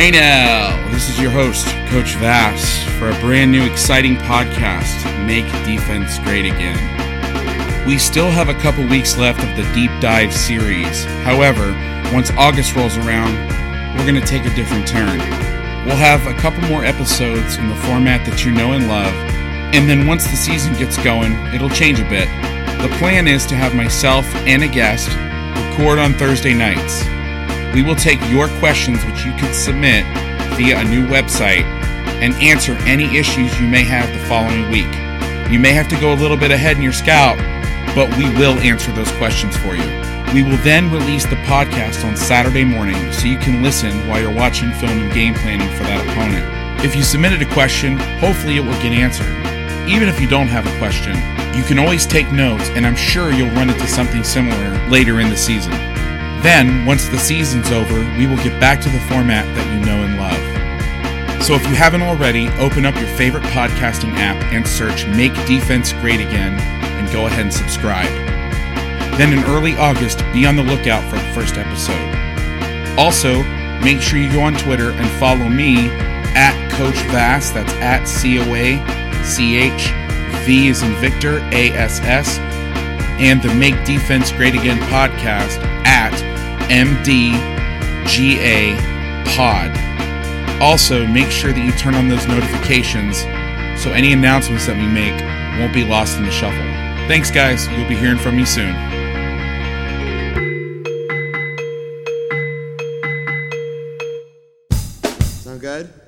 Hey now, this is your host, Coach Vass, for a brand new exciting podcast, Make Defense Great Again. We still have a couple weeks left of the deep dive series. However, once August rolls around, we're going to take a different turn. We'll have a couple more episodes in the format that you know and love, and then once the season gets going, it'll change a bit. The plan is to have myself and a guest record on Thursday nights. We will take your questions, which you can submit via a new website, and answer any issues you may have the following week. You may have to go a little bit ahead in your scout, but we will answer those questions for you. We will then release the podcast on Saturday morning so you can listen while you're watching film and game planning for that opponent. If you submitted a question, hopefully it will get answered. Even if you don't have a question, you can always take notes, and I'm sure you'll run into something similar later in the season. Then, once the season's over, we will get back to the format that you know and love. So if you haven't already, open up your favorite podcasting app and search Make Defense Great Again and go ahead and subscribe. Then in early August, be on the lookout for the first episode. Also, make sure you go on Twitter and follow me at Coach Vass, that's at C O A C H V is in Victor, A S S, and the Make Defense Great Again podcast MDGA Pod. Also, make sure that you turn on those notifications so any announcements that we make won't be lost in the shuffle. Thanks, guys. You'll be hearing from me soon. Sound good?